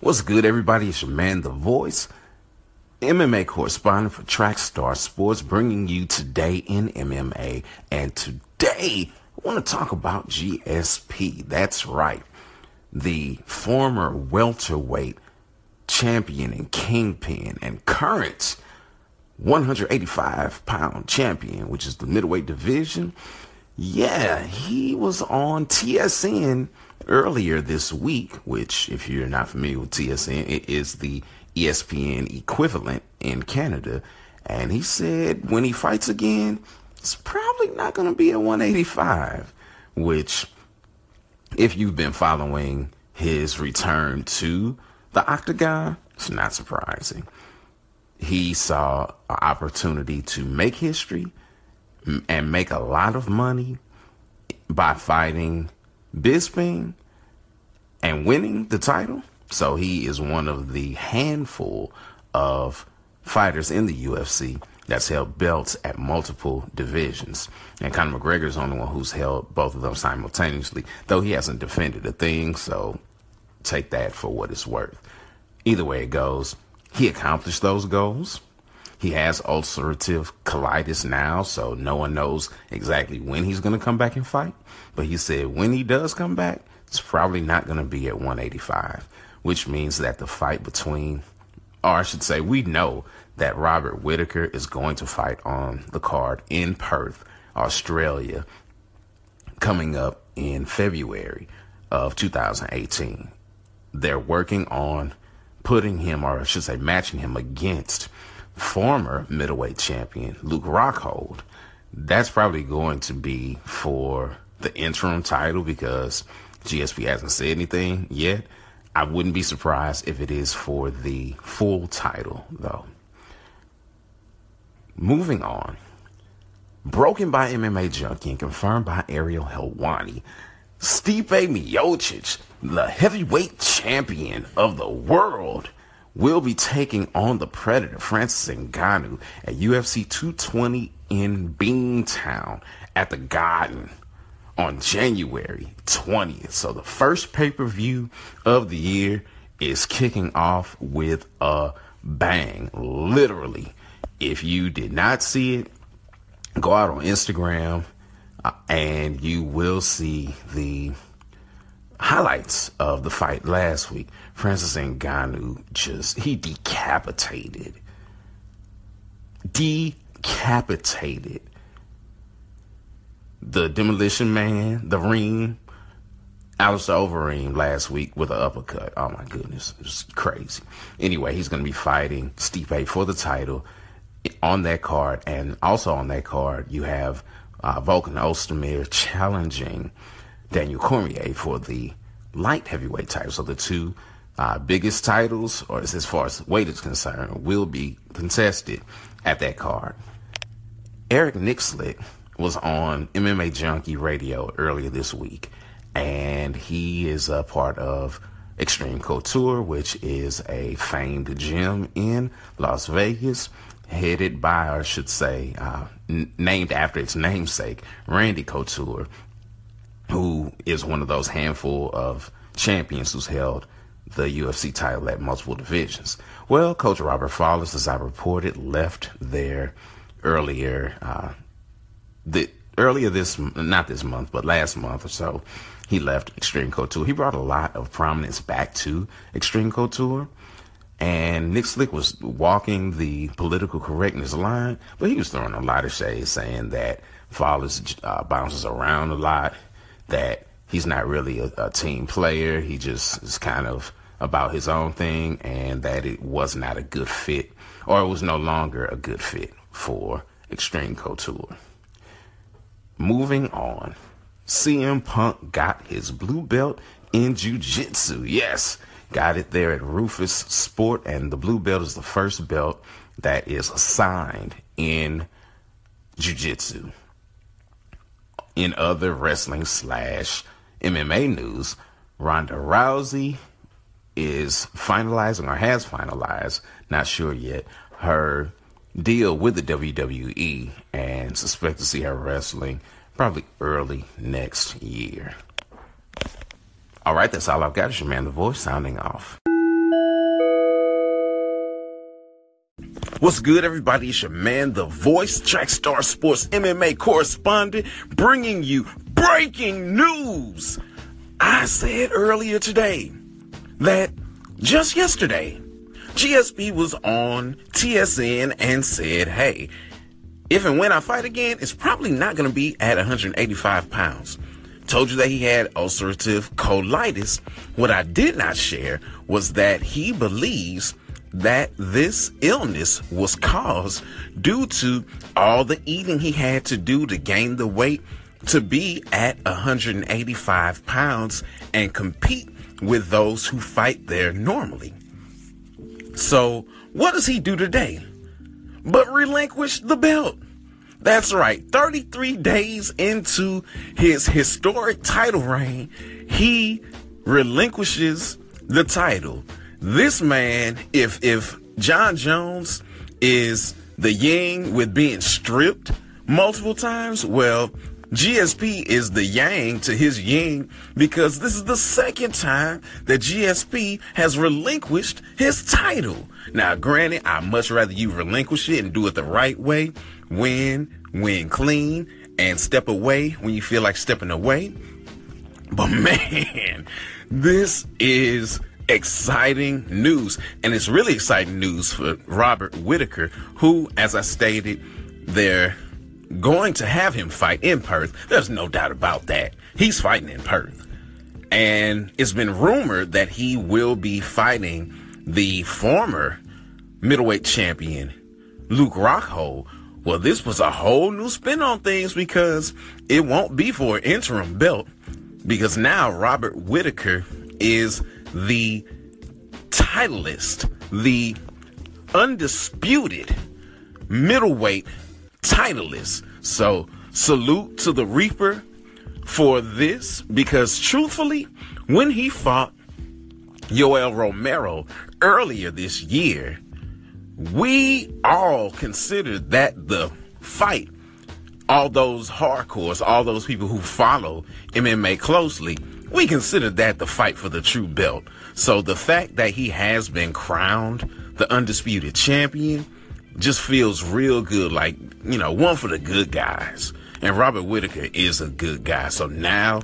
What's good, everybody? It's your man, The Voice, MMA correspondent for Trackstar Sports, bringing you today in MMA. And today, I want to talk about GSP. That's right. The former welterweight champion and kingpin and current 185 pound champion, which is the middleweight division. Yeah, he was on TSN earlier this week, which, if you're not familiar with TSN, it is the ESPN equivalent in Canada. And he said when he fights again, it's probably not going to be at 185, which, if you've been following his return to the octagon, it's not surprising. He saw an opportunity to make history and make a lot of money by fighting Bisping and winning the title. So he is one of the handful of fighters in the UFC that's held belts at multiple divisions. And Conor McGregor is the only one who's held both of them simultaneously, though he hasn't defended a thing. So take that for what it's worth. Either way it goes, he accomplished those goals. He has ulcerative colitis now, so no one knows exactly when he's going to come back and fight. But he said when he does come back, it's probably not going to be at 185, which means that the fight between, or I should say, we know that Robert Whitaker is going to fight on the card in Perth, Australia, coming up in February of 2018. They're working on putting him, or I should say, matching him against former middleweight champion Luke Rockhold. That's probably going to be for the interim title because GSP hasn't said anything yet. I wouldn't be surprised if it is for the full title, though. Moving on. Broken by MMA Junkie and confirmed by Ariel Helwani, Stipe Miocic, the heavyweight champion of the world, will be taking on the Predator, Francis Ngannou, at UFC 220 in Beantown at the Garden on January 20th. So the first pay per view of the year is kicking off with a bang. Literally. If you did not see it, go out on Instagram uh, and you will see the highlights of the fight last week. Francis Ngannou just, he decapitated, decapitated the Demolition Man, the Reem, Alistair Overeem last week with an uppercut. Oh my goodness, it's crazy. Anyway, he's going to be fighting Stipe for the title on that card, and also on that card you have uh, Volkan Ozdemir challenging Daniel Cormier for the light heavyweight title. So the two uh, biggest titles, or as far as weight is concerned, will be contested at that card. Eric Nicksick was on MMA Junkie Radio earlier this week, and he is a part of Extreme Couture, which is a famed gym in Las Vegas, headed by, or I should say, uh, n- named after its namesake, Randy Couture, who is one of those handful of champions who's held the UFC title at multiple divisions. Well, Coach Robert Follis, as I reported, left there earlier uh, the earlier this not this month but last month or so he left extreme couture. He brought a lot of prominence back to extreme couture. And Nicksick was walking the political correctness line, but he was throwing a lot of shade, saying that Follis uh, bounces around a lot, that he's not really a, a team player. He just is kind of about his own thing, and that it was not a good fit, or it was no longer a good fit for Extreme Couture. Moving on. CM Punk got his blue belt in jiu-jitsu. Yes, got it there at Roufusport, and the blue belt is the first belt that is assigned in jiu-jitsu. In other wrestling slash MMA news, Ronda Rousey is finalizing or has finalized, not sure yet, her deal with the WWE and suspect to see her wrestling probably early next year. All right, that's all I've got. It's your man, The Voice, sounding off. What's good, everybody? It's your man, the voice, Trackstar Sports MMA correspondent, bringing you breaking news. I said earlier today that just yesterday, GSP was on TSN and said, hey, if and when I fight again, it's probably not going to be at 185 pounds. Told you that he had ulcerative colitis. What I did not share was that he believes that this illness was caused due to all the eating he had to do to gain the weight to be at 185 pounds and compete with those who fight there normally. So, what does he do today? But relinquish the belt. That's right. 33 days into his historic title reign, he relinquishes the title this man, if if Jon Jones is the yang with being stripped multiple times, well, GSP is the yang to his yin because this is the second time that GSP has relinquished his title. Now, granted, I much rather you relinquish it and do it the right way, win, win clean, and step away when you feel like stepping away. But man, this is exciting news. And it's really exciting news for Robert Whitaker, who, as I stated, they're going to have him fight in Perth. There's no doubt about that. He's fighting in Perth. And it's been rumored that he will be fighting the former middleweight champion, Luke Rockhold. Well, this was a whole new spin on things because it won't be for an interim belt because now Robert Whitaker is the titleist, the undisputed middleweight titleist. So salute to the Reaper for this because truthfully, when he fought Yoel Romero earlier this year, we all considered that the fight. All those hardcores, all those people who follow MMA closely, we consider that the fight for the true belt. So the fact that he has been crowned the undisputed champion just feels real good. Like, you know, one for the good guys. And Robert Whitaker is a good guy. So now,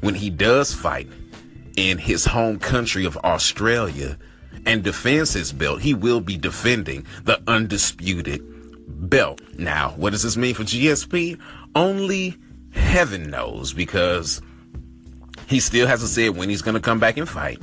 when he does fight in his home country of Australia and defends his belt, he will be defending the undisputed belt. Now, what does this mean for GSP? Only heaven knows because he still hasn't said when he's going to come back and fight.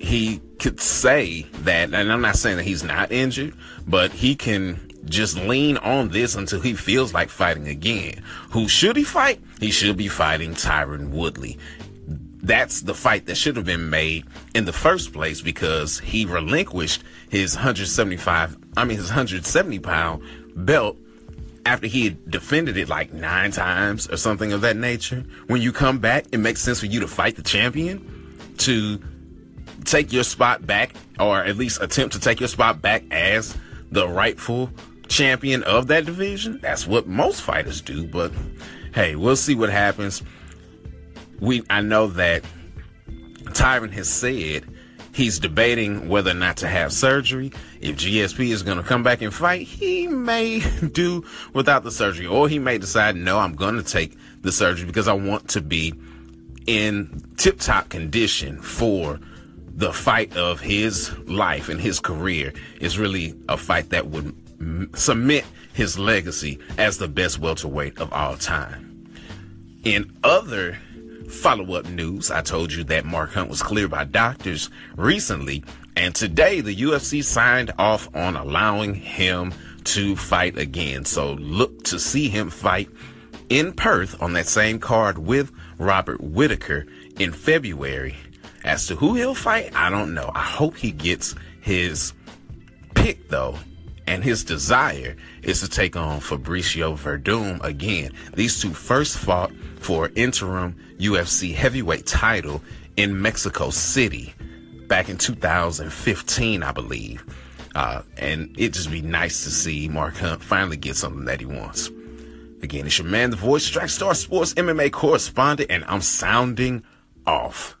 He could say that, and I'm not saying that he's not injured, but he can just lean on this until he feels like fighting again. Who should he fight? He should be fighting Tyron Woodley. That's the fight that should have been made in the first place because he relinquished his 175, I mean, his 170 pound belt after he had defended it like nine times or something of that nature, when you come back, it makes sense for you to fight the champion to take your spot back, or at least attempt to take your spot back as the rightful champion of that division. That's what most fighters do, but hey, we'll see what happens. We I know that Tyron has said He's debating whether or not to have surgery. If GSP is going to come back and fight, he may do without the surgery, or he may decide, no, I'm going to take the surgery because I want to be in tip top condition for the fight of his life and his career. Is really a fight that would cement his legacy as the best welterweight of all time. In other Follow up news I told you that Mark Hunt was cleared by doctors recently, and today the UFC signed off on allowing him to fight again. So look to see him fight in Perth on that same card with Robert Whitaker in February. As to who he'll fight, I don't know. I hope he gets his pick though. And his desire is to take on Fabricio Werdum again. These two first fought for interim UFC heavyweight title in Mexico City back in 2015, I believe. Uh, and it just be nice to see Mark Hunt finally get something that he wants. Again, it's your man, the voice, Trackstar Sports MMA correspondent, and I'm sounding off.